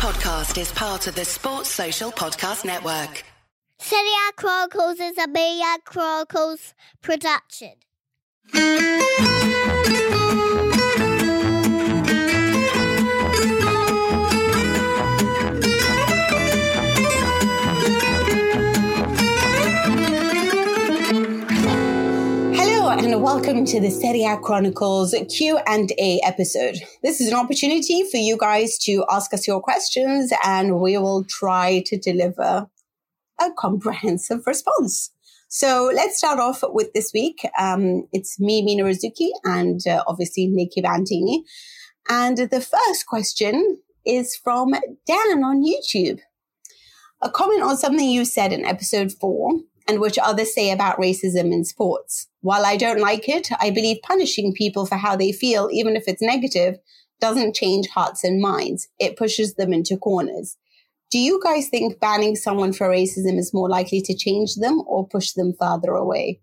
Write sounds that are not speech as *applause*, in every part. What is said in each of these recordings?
podcast is part of the Sports Social Podcast Network. Serie A Chronicles is a Media Chronicles production. *laughs* welcome to the Serie A Chronicles Q&A episode. This is an opportunity for you guys to ask us your questions and we will try to deliver a comprehensive response. So let's start off with this week. Um, it's me, Mina Rzouki, and uh, obviously Nicky Bandini. And the first question is from Dan on YouTube. A comment on something you said in episode four and which others say about racism in sports. While I don't like it, I believe punishing people for how they feel, even if it's negative, doesn't change hearts and minds. It pushes them into corners. Do you guys think banning someone for racism is more likely to change them or push them further away?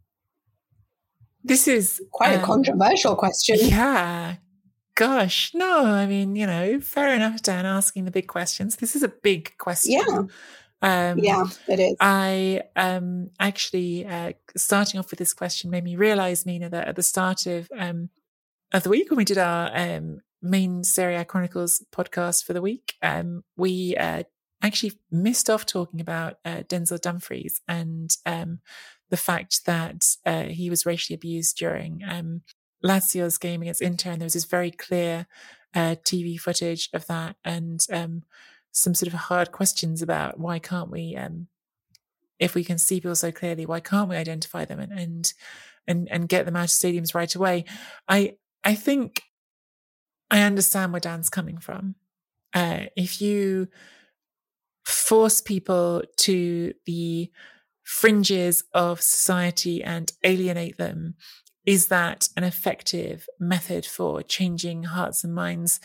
This is Quite a um, controversial question. Yeah. Gosh, no, I mean, you know, fair enough, Dan, asking the big questions. This is a big question. Yeah. Um, Yeah, it is. I um, actually uh, starting off with this question made me realize, Nina, that at the start of um, of the week when we did our um, main Serie A Chronicles podcast for the week, um, we uh, actually missed off talking about uh, Denzel Dumfries and um, the fact that uh, he was racially abused during um, Lazio's game against Inter, and there was this very clear uh, TV footage of that, and um, some sort of hard questions about why can't we, um, if we can see people so clearly, why can't we identify them and and and, and get them out of stadiums right away? I I think I understand where Dan's coming from. Uh, if you force people to the fringes of society and alienate them, is that an effective method for changing hearts and minds?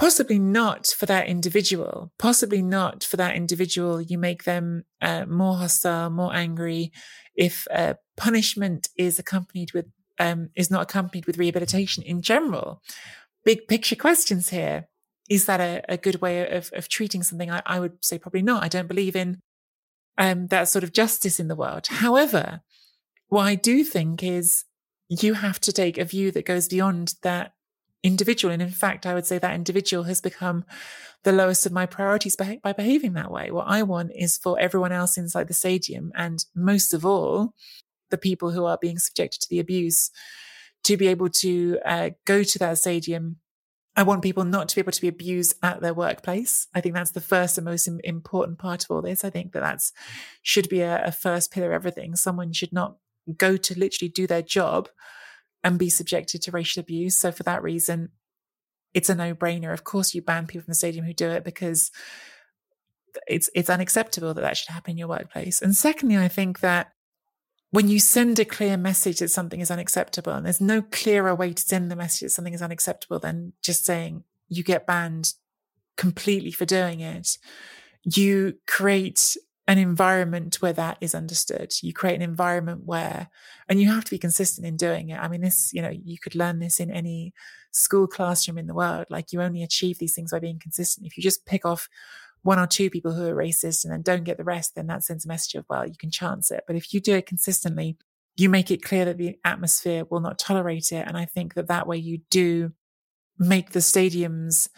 Possibly not for that individual. Possibly not for that individual. You make them uh, more hostile, more angry. If uh, punishment is accompanied with um, is not accompanied with rehabilitation in general. Big picture questions here. Is that a, a good way of, of treating something? I, I would say probably not. I don't believe in um, that sort of justice in the world. However, what I do think is you have to take a view that goes beyond that individual. And in fact, I would say that individual has become the lowest of my priorities by, by behaving that way. What I want is for everyone else inside the stadium, and most of all, the people who are being subjected to the abuse, to be able to uh, go to that stadium. I want people not to be able to be abused at their workplace. I think that's the first and most important part of all this. I think that that's should be a, a first pillar of everything. Someone should not go to literally do their job and be subjected to racial abuse. So for that reason, it's a no-brainer. Of course, you ban people from the stadium who do it because it's it's unacceptable that that should happen in your workplace. And secondly, I think that when you send a clear message that something is unacceptable, and there's no clearer way to send the message that something is unacceptable than just saying you get banned completely for doing it, you create an environment where that is understood. You create an environment where, and you have to be consistent in doing it. I mean, this, you know, you could learn this in any school classroom in the world. Like you only achieve these things by being consistent. If you just pick off one or two people who are racist and then don't get the rest, then that sends a message of, well, you can chance it. But if you do it consistently, you make it clear that the atmosphere will not tolerate it. And I think that that way you do make the stadiums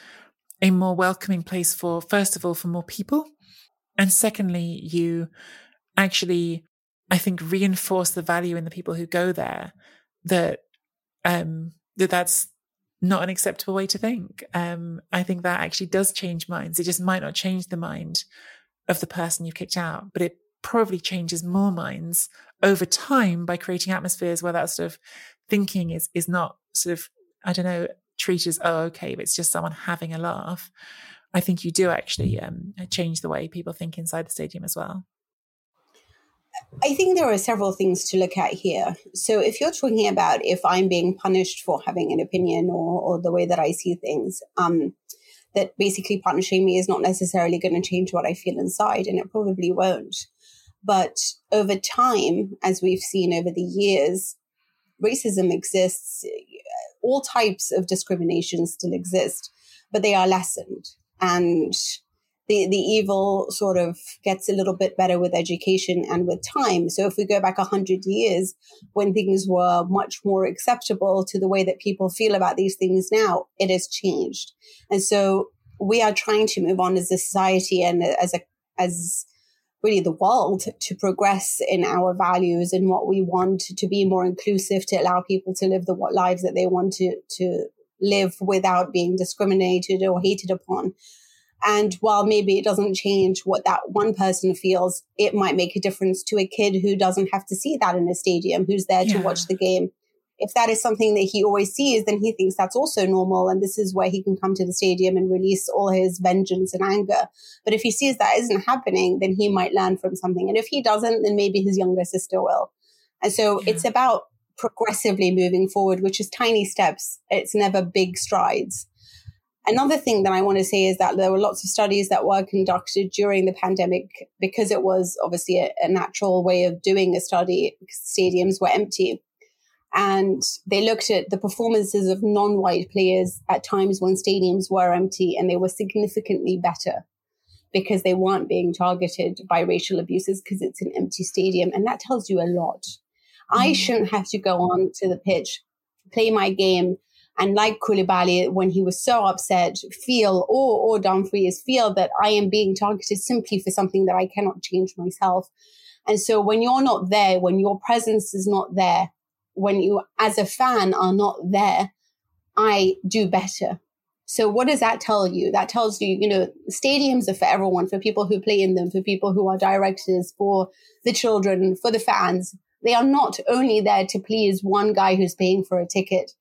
a more welcoming place for, first of all, for more people. And secondly, you actually, I think, reinforce the value in the people who go there that, um, that that's not an acceptable way to think. Um, I think that actually does change minds. It just might not change the mind of the person you kicked out, but it probably changes more minds over time by creating atmospheres where that sort of thinking is is not sort of I don't know treated as oh okay, but it's just someone having a laugh. I think you do actually um, change the way people think inside the stadium as well. I think there are several things to look at here. So, if you're talking about if I'm being punished for having an opinion or, or the way that I see things, um, that basically punishing me is not necessarily going to change what I feel inside, and it probably won't. But over time, as we've seen over the years, racism exists. All types of discrimination still exist, but they are lessened. And the, the evil sort of gets a little bit better with education and with time. So if we go back a hundred years when things were much more acceptable to the way that people feel about these things now, it has changed. And so we are trying to move on as a society and as a, as really the world to progress in our values and what we want to be more inclusive to allow people to live the lives that they want to, to live without being discriminated or hated upon. And while maybe it doesn't change what that one person feels, it might make a difference to a kid who doesn't have to see that in a stadium, who's there yeah. to watch the game. If that is something that he always sees, then he thinks that's also normal. And this is where he can come to the stadium and release all his vengeance and anger. But if he sees that isn't happening, then he might learn from something. And if he doesn't, then maybe his younger sister will. And so yeah. it's about progressively moving forward, which is tiny steps. It's never big strides. Another thing that I want to say is that there were lots of studies that were conducted during the pandemic because it was obviously a, a natural way of doing a study stadiums were empty. And they looked at the performances of non white players at times when stadiums were empty, and they were significantly better because they weren't being targeted by racial abuses because it's an empty stadium. And that tells you a lot. Mm. I shouldn't have to go on to the pitch, play my game, and like Koulibaly, when he was so upset, feel, or, or Dumfries, feel that I am being targeted simply for something that I cannot change myself. And so when you're not there, when your presence is not there, when you as a fan are not there, I do better. So what does that tell you? That tells you, you know, stadiums are for everyone, for people who play in them, for people who are directors, for the children, for the fans. They are not only there to please one guy who's paying for a ticket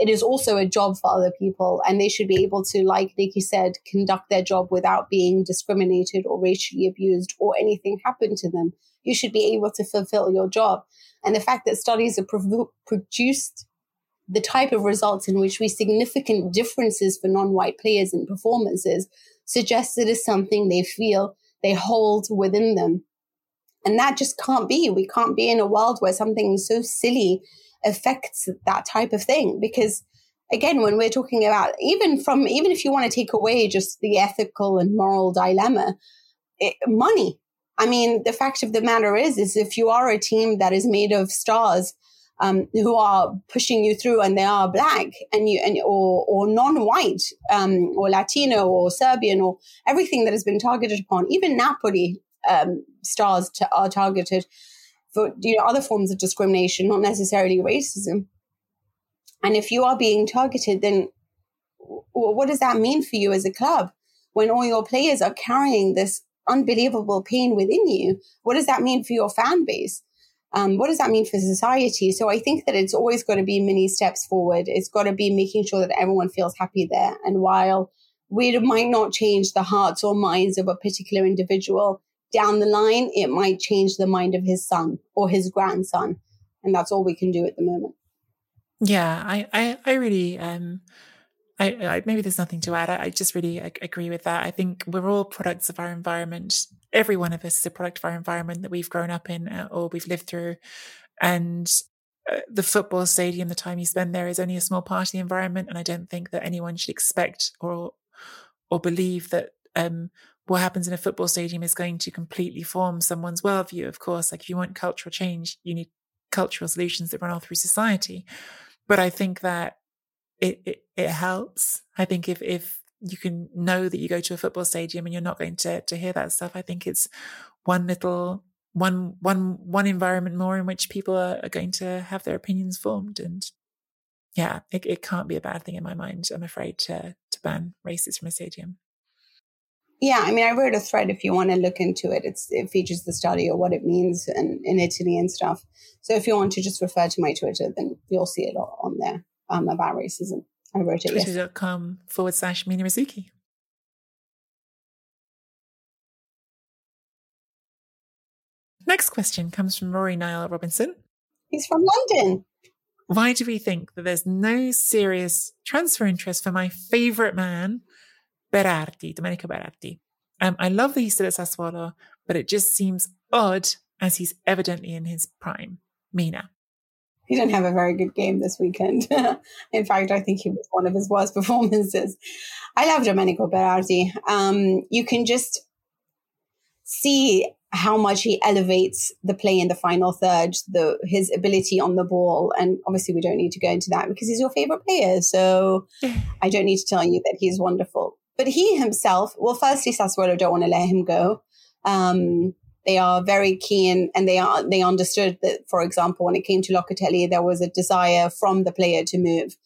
it is also a job for other people and they should be able to, like Nicky said, conduct their job without being discriminated or racially abused or anything happen to them. You should be able to fulfill your job. And the fact that studies have pro- produced the type of results in which we significant differences for non-white players in performances suggests it is something they feel they hold within them. And that just can't be. We can't be in a world where something so silly affects that type of thing because again when we're talking about even from even if you want to take away just the ethical and moral dilemma it, money i mean the fact of the matter is is if you are a team that is made of stars um, who are pushing you through and they are black and you and or or non-white um, or latino or serbian or everything that has been targeted upon even napoli um, stars to, are targeted for you know other forms of discrimination, not necessarily racism. And if you are being targeted, then what does that mean for you as a club when all your players are carrying this unbelievable pain within you? What does that mean for your fan base? Um, what does that mean for society? So I think that it's always got to be many steps forward. It's got to be making sure that everyone feels happy there. And while we might not change the hearts or minds of a particular individual, down the line, it might change the mind of his son or his grandson. And that's all we can do at the moment. Yeah, I, I, I really, um, I, I, maybe there's nothing to add. I, I just really agree with that. I think we're all products of our environment. Every one of us is a product of our environment that we've grown up in uh, or we've lived through. And uh, the football stadium, the time you spend there is only a small part of the environment. And I don't think that anyone should expect or, or believe that, um, what happens in a football stadium is going to completely form someone's worldview. Of course, like if you want cultural change, you need cultural solutions that run all through society. But I think that it, it, it helps. I think if, if you can know that you go to a football stadium and you're not going to, to hear that stuff, I think it's one little, one, one, one environment more in which people are, are going to have their opinions formed. And yeah, it, it can't be a bad thing in my mind, I'm afraid, to, to ban races from a stadium. Yeah, I mean, I wrote a thread if you want to look into it. It's, it features the study or what it means in, in Italy and stuff. So if you want to just refer to my Twitter, then you'll see it a lot on there um, about racism. I wrote it. Twitter.com forward slash Mina Rzouki. Next question comes from Rory Niall Robinson. He's from London. Why do we think that there's no serious transfer interest for my favourite man, Berardi, Domenico Berardi. Um, I love that he's still at Sassuolo, but it just seems odd as he's evidently in his prime. Mina. he didn't have a very good game this weekend. *laughs* In fact, I think he was one of his worst *laughs* performances. I love Domenico Berardi. Um, you can just see how much he elevates the play in the final third, the his ability on the ball, and obviously we don't need to go into that because he's your favorite player. So I don't need to tell you that he's wonderful. But he himself, well, firstly, Sassuolo don't want to let him go. Um, they are very keen, and they are they understood that, for example, when it came to Locatelli, there was a desire from the player to move,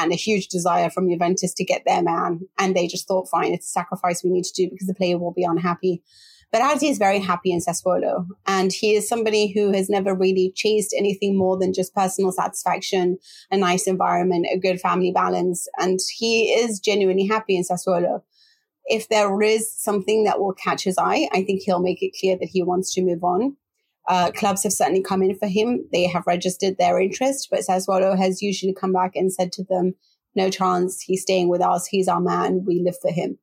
and a huge desire from Juventus to get their man, and they just thought, fine, it's a sacrifice we need to do because the player will be unhappy. But Berardi is very happy in Sassuolo, and he is somebody who has never really chased anything more than just personal satisfaction, a nice environment, a good family balance, and he is genuinely happy in Sassuolo if there is something that will catch his eye, I think he'll make it clear that he wants to move on. Uh, clubs have certainly come in for him. They have registered their interest, but Sassuolo has usually come back and said to them, no chance. He's staying with us. He's our man. We live for him.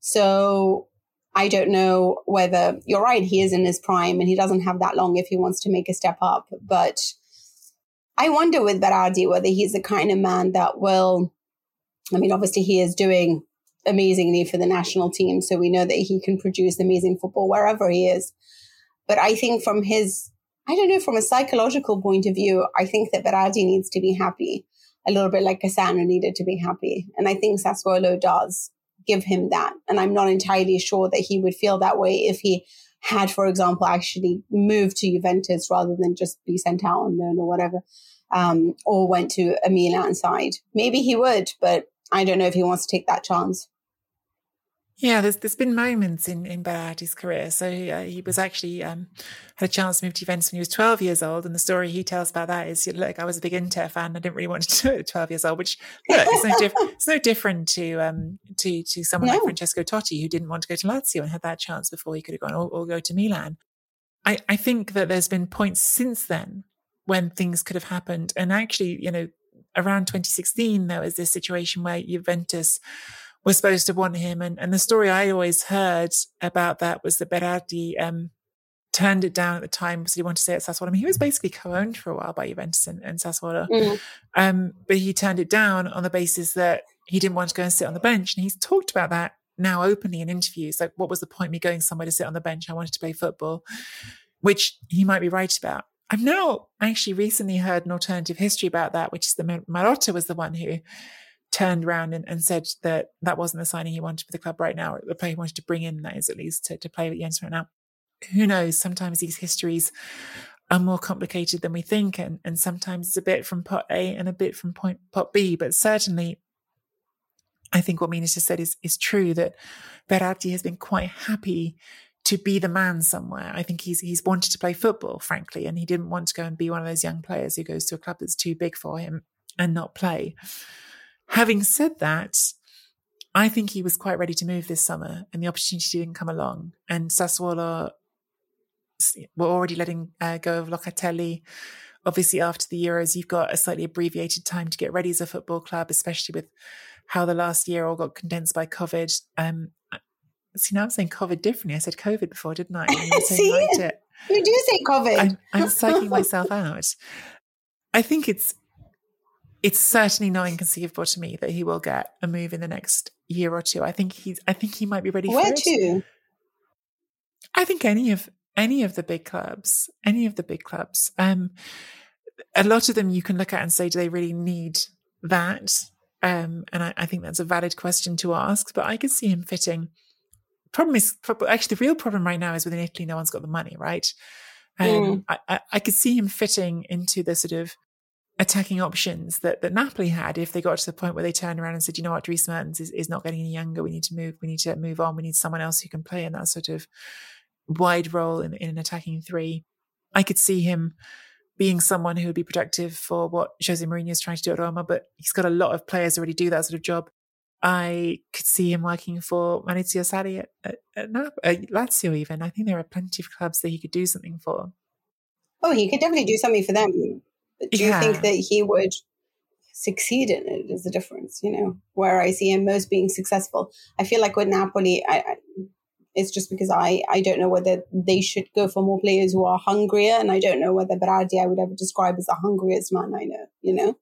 So I don't know whether you're right. He is in his prime and he doesn't have that long if he wants to make a step up. But I wonder with Berardi whether he's the kind of man that will, I mean, obviously he is doing amazingly for the national team. So we know that he can produce amazing football wherever he is. But I think from his, I don't know, from a psychological point of view, I think that Berardi needs to be happy, a little bit like Cassano needed to be happy. And I think Sassuolo does give him that. And I'm not entirely sure that he would feel that way if he had, for example, actually moved to Juventus rather than just be sent out on loan or whatever, um, or went to a Milan side. Maybe he would, but I don't know if he wants to take that chance. Yeah, there's there's been moments in in Berardi's career. So uh, he was actually um, had a chance to move to Juventus when he was 12 years old, and the story he tells about that is, look, I was a big Inter fan. I didn't really want to do it at 12 years old, which look, it's no, diff- *laughs* it's no different to um to to someone no. like Francesco Totti who didn't want to go to Lazio and had that chance before he could have gone or, or go to Milan. I I think that there's been points since then when things could have happened, and actually, you know, around 2016 there was this situation where Juventus was supposed to want him. And, and the story I always heard about that was that Berardi um, turned it down at the time because he wanted to stay at Sassuolo. I mean, he was basically co-owned for a while by Juventus and, and Sassuolo. Mm. Um, but he turned it down on the basis that he didn't want to go and sit on the bench. And he's talked about that now openly in interviews. Like, what was the point me going somewhere to sit on the bench? I wanted to play football, which he might be right about. I've now actually recently heard an alternative history about that, which is that Marotta was the one who turned around and, and, said that that wasn't the signing he wanted for the club right now, the player he wanted to bring in, that is at least to, to play with Jens right now. Who knows? Sometimes these histories are more complicated than we think, and, and sometimes it's a bit from pot A and a bit from point pot B. But certainly, I think what Mina just said is is true that Berardi has been quite happy to be the man somewhere. I think he's he's wanted to play football, frankly, and he didn't want to go and be one of those young players who goes to a club that's too big for him and not play. Having said that, I think he was quite ready to move this summer and the opportunity didn't come along. And Sassuolo were already letting uh, go of Locatelli. Obviously, after the Euros, you've got a slightly abbreviated time to get ready as a football club, especially with how the last year all got condensed by COVID. Um, see, now I'm saying COVID differently. I said COVID before, didn't I? You, *laughs* see, you do say COVID. I'm, I'm *laughs* psyching myself out. I think it's it's certainly not inconceivable to me that he will get a move in the next year or two. I think he's I think he might be ready Where for it. Where to? I think any of any of the big clubs, any of the big clubs. Um a lot of them you can look at and say, do they really need that? Um, and I, I think that's a valid question to ask, but I could see him fitting. Problem is, actually, the real problem right now is within Italy, no one's got the money, right? Um, mm. I, I, I could see him fitting into the sort of attacking options that, that Napoli had if they got to the point where they turned around and said, you know what, Dries Mertens is, is not getting any younger. We need to move. We need to move on. We need someone else who can play in that sort of wide role in, in an attacking three. I could see him being someone who would be productive for what Jose Mourinho is trying to do at Roma, but he's got a lot of players already do that sort of job. I could see him working for Maurizio Sarri at, at, at, at Lazio even. I think there are plenty of clubs that he could do something for. Oh, he could definitely do something for them do yeah. you think that he would succeed in it is the difference you know where i see him most being successful i feel like with napoli I, I, It's just because I, I don't know whether they should go for more players who are hungrier. And I don't know whether Berardi I would ever describe as the hungriest man I know, you know?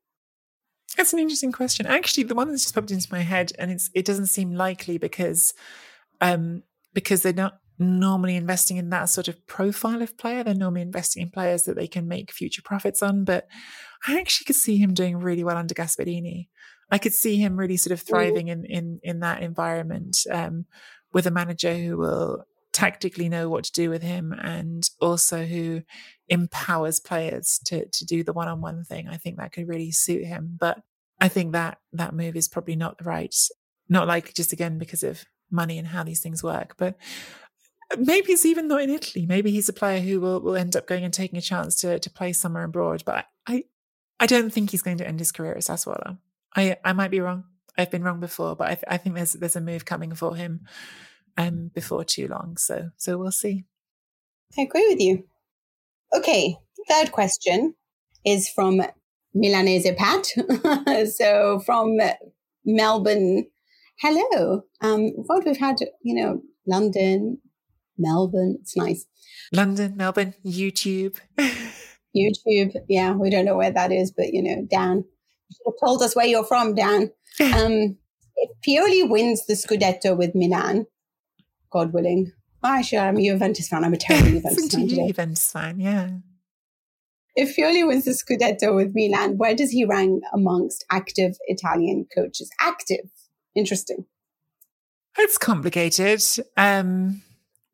That's an interesting question. Actually, the one that's just popped into my head, and it's it doesn't seem likely because um because they're not normally investing in that sort of profile of player. They're normally investing in players that they can make future profits on. But I actually could see him doing really well under Gasperini. I could see him really sort of thriving in in in that environment um, with a manager who will tactically know what to do with him and also who empowers players to to do the one-on-one thing i think that could really suit him but i think that that move is probably not the right not likely just again because of money and how these things work but maybe it's even not in italy maybe he's a player who will, will end up going and taking a chance to to play somewhere abroad but i i don't think he's going to end his career at sassuolo i i might be wrong i've been wrong before but i, th- I think there's there's a move coming for him um, before too long. So, so we'll see. I agree with you. Okay, third question is from Milanese Pat. *laughs* so from Melbourne. Hello. Um, what we've had, you know, London, Melbourne. It's nice. London, Melbourne, YouTube. *laughs* YouTube. Yeah, we don't know where that is, but you know, Dan, you should have told us where you're from, Dan. *laughs* Um, if Pioli wins the Scudetto with Milan, God willing. Well, actually, I'm a Juventus fan. I'm a terrible *laughs* Juventus fan. Today. Juventus fan, yeah. If Pioli wins the Scudetto with Milan, where does he rank amongst active Italian coaches? Active. Interesting. It's complicated um,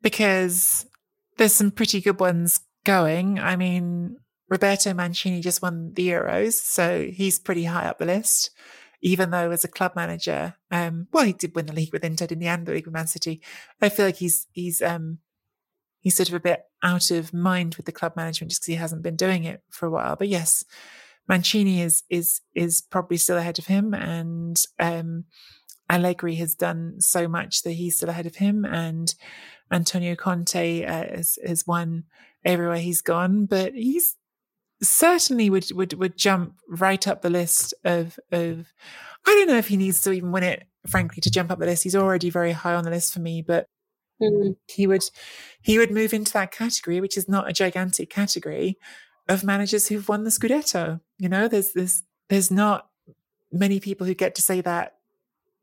because there's some pretty good ones going. I mean, Roberto Mancini just won the Euros, so he's pretty high up the list even though as a club manager, um, well, he did win the league with Inter, in the end, the league with Man City. I feel like he's he's um, he's sort of a bit out of mind with the club management just because he hasn't been doing it for a while. But yes, Mancini is is is probably still ahead of him, and um, Allegri has done so much that he's still ahead of him, and Antonio Conte uh, has, has won everywhere he's gone, but he's certainly would would would jump right up the list of of I don't know if he needs to even win it, frankly, to jump up the list. He's already very high on the list for me, but mm. he would he would move into that category, which is not a gigantic category of managers who've won the Scudetto. You know, there's there's there's not many people who get to say that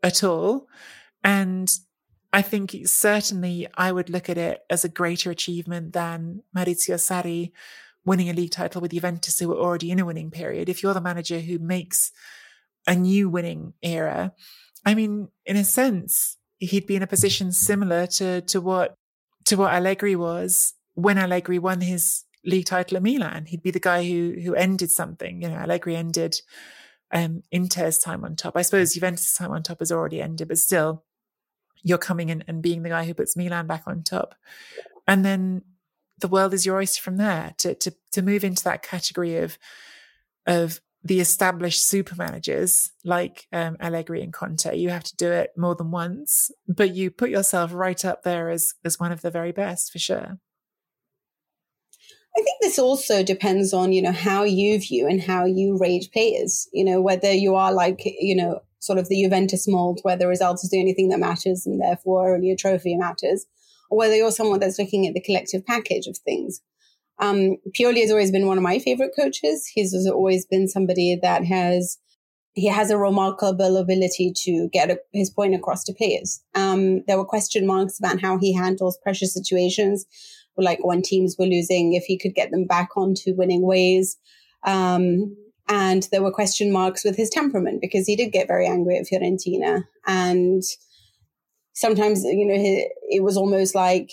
at all. And I think certainly I would look at it as a greater achievement than Maurizio Sarri winning a league title with Juventus who were already in a winning period, if you're the manager who makes a new winning era, I mean, in a sense, he'd be in a position similar to to what to what Allegri was when Allegri won his league title at Milan. He'd be the guy who who ended something. You know, Allegri ended um, Inter's time on top. I suppose Juventus' time on top has already ended, but still, you're coming in and being the guy who puts Milan back on top. And then the world is your oyster from there to to to move into that category of of the established super managers like um, Allegri and Conte. You have to do it more than once, but you put yourself right up there as as one of the very best for sure. I think this also depends on you know how you view and how you rate players. You know whether you are like you know sort of the Juventus mold where the results is the only thing that matters and therefore only a trophy matters, or whether you're someone that's looking at the collective package of things. Um, Pioli has always been one of my favorite coaches. He's always been somebody that has he has a remarkable ability to get a, his point across to players. Um, there were question marks about how he handles pressure situations, like when teams were losing, if he could get them back onto winning ways. Um, and there were question marks with his temperament because he did get very angry at Fiorentina. And sometimes, you know, it was almost like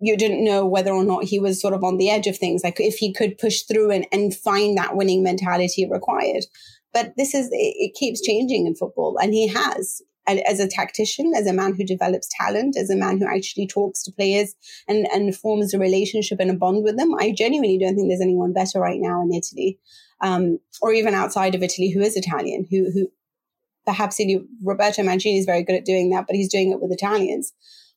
you didn't know whether or not he was sort of on the edge of things, like if he could push through and, and find that winning mentality required. But this is, it, it keeps changing in football, and he has. As a tactician, as a man who develops talent, as a man who actually talks to players and, and forms a relationship and a bond with them, I genuinely don't think there's anyone better right now in Italy, um, or even outside of Italy, who is Italian, who who perhaps Roberto Mancini is very good at doing that, but he's doing it with Italians.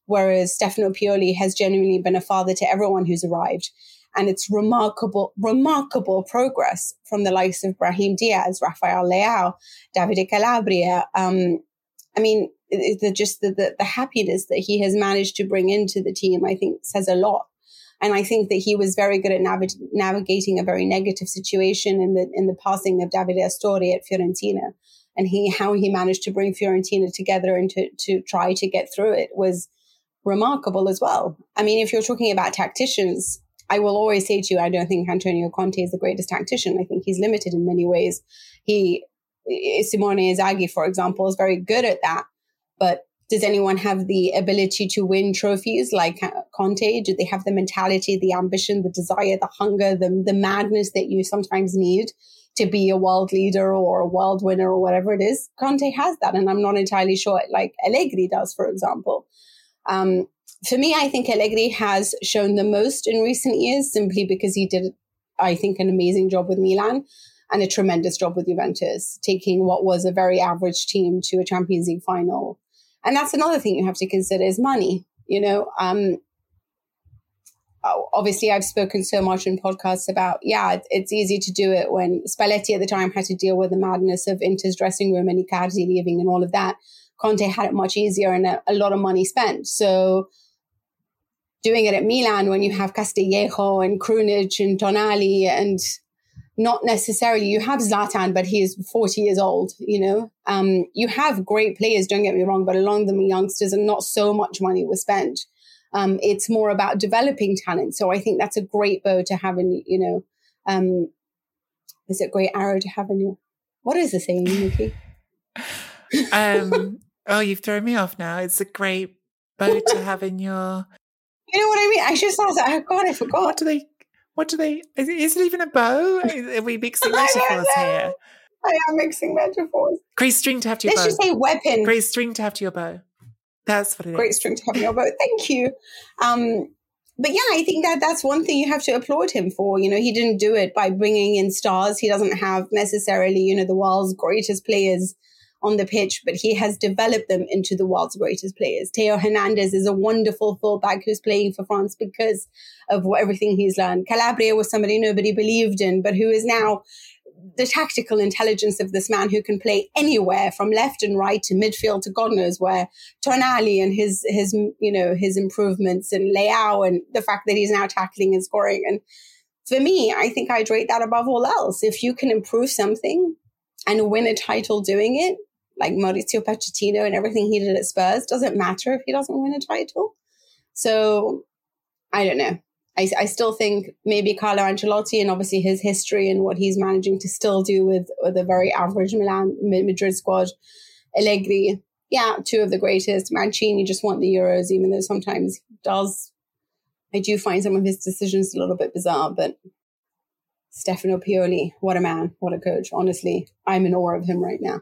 Whereas Stefano Pioli has genuinely been a father to everyone who's arrived. And it's remarkable, remarkable progress from the likes of Brahim Diaz, Rafael Leao, Davide Calabria. Um, I mean, the, just the, the, the happiness that he has managed to bring into the team, I think says a lot. And I think that he was very good at nav- navigating a very negative situation in the in the passing of Davide Astori at Fiorentina, and he how he managed to bring Fiorentina together and to to try to get through it was remarkable as well. I mean, if you're talking about tacticians, I will always say to you, I don't think Antonio Conte is the greatest tactician. I think he's limited in many ways. He Simone Inzaghi, for example, is very good at that. But does anyone have the ability to win trophies like Conte? Do they have the mentality, the ambition, the desire, the hunger, the, the madness that you sometimes need to be a world leader or a world winner or whatever it is? Conte has that. And I'm not entirely sure like Allegri does, for example. Um, for me, I think Allegri has shown the most in recent years simply because he did, I think, an amazing job with Milan and a tremendous job with Juventus, taking what was a very average team to a Champions League final. And that's another thing you have to consider is money. You know, um, obviously I've spoken so much in podcasts about, yeah, it's easy to do it when Spalletti at the time had to deal with the madness of Inter's dressing room and Icardi leaving and all of that. Conte had it much easier and a, a lot of money spent. So doing it at Milan when you have Castillejo and Krunic and Tonali and not necessarily you have Zlatan, but he is 40 years old, you know. Um, you have great players, don't get me wrong, but along them youngsters and not so much money was spent. Um, it's more about developing talent. So I think that's a great bow to have in, you know, um, is it great arrow to have in your, what is the saying, Nicky? *laughs* um, oh, you've thrown me off now. It's a great bow to have in your. *laughs* You know what I mean? I just thought that. Oh God, I forgot. What do they what do they? Is, is it even a bow? Are we mixing *laughs* metaphors here? I am mixing metaphors. Great string to have to your Let's bow. just say weapon. Great string to have to your bow. That's what it Great is. string to have your bow. Thank you. Um, but yeah, I think that that's one thing you have to applaud him for. You know, he didn't do it by bringing in stars. He doesn't have necessarily, you know, the world's greatest players on the pitch, but he has developed them into the world's greatest players. Theo Hernandez is a wonderful fullback who's playing for France because of everything he's learned. Calabria was somebody nobody believed in, but who is now the tactical intelligence of this man who can play anywhere from left and right to midfield to God knows where. Tonali and his his you know his improvements and Leao and the fact that he's now tackling and scoring and for me, I think I'd rate that above all else. If you can improve something and win a title doing it, like Mauricio Pochettino and everything he did at Spurs doesn't matter if he doesn't win a title. So I don't know. I, I still think maybe Carlo Ancelotti and obviously his history and what he's managing to still do with, with a very average Milan Madrid squad. Allegri, yeah, two of the greatest. Mancini just want the Euros, even though sometimes does. I do find some of his decisions a little bit bizarre, but Stefano Pioli, what a man, what a coach. Honestly, I'm in awe of him right now.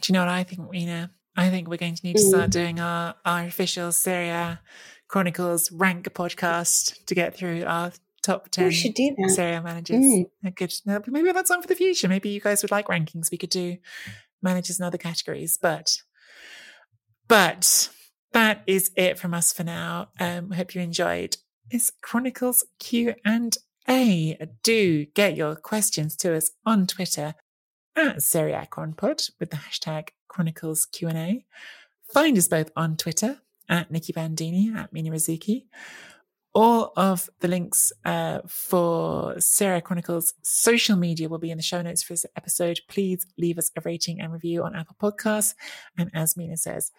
Do you know what I think, Rena? I think we're going to need to start doing our, our official Serie A Chronicles rank podcast to get through our top 10 We should do that. Serie A managers. Mm. Good, but maybe that's on for the future. Maybe you guys would like rankings. We could do managers in other categories, but, but that is it from us for now. Um, I hope you enjoyed this Chronicles Q and A. Do get your questions to us on Twitter at Chronpod with the hashtag Chronicles Q&A. Find us both on Twitter at Nicky Bandini, at Mina Rzouki. All of the links uh, for Serie A Chronicles social media will be in the show notes for this episode. Please leave us a rating and review on Apple Podcasts. And as Mina says,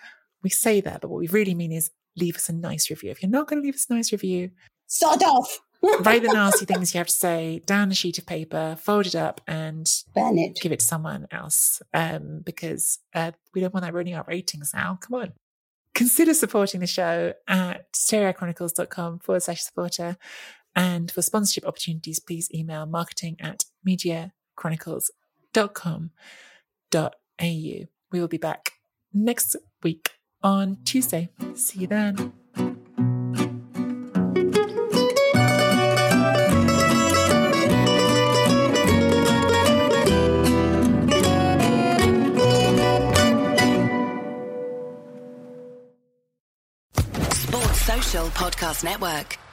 we say that, but what we really mean is leave us a nice review. If you're not going to leave us a nice review, Sod off. Write the nasty things you have to say down a sheet of paper, fold it up, and Burn it. give it to someone else um, because uh, we don't want that ruining our ratings now. Come on. Consider supporting the show at serieachronicles.com forward slash supporter. And for sponsorship opportunities, please email marketing at mediachronicles.com.au. We will be back next week on Tuesday. See you then. Podcast Network.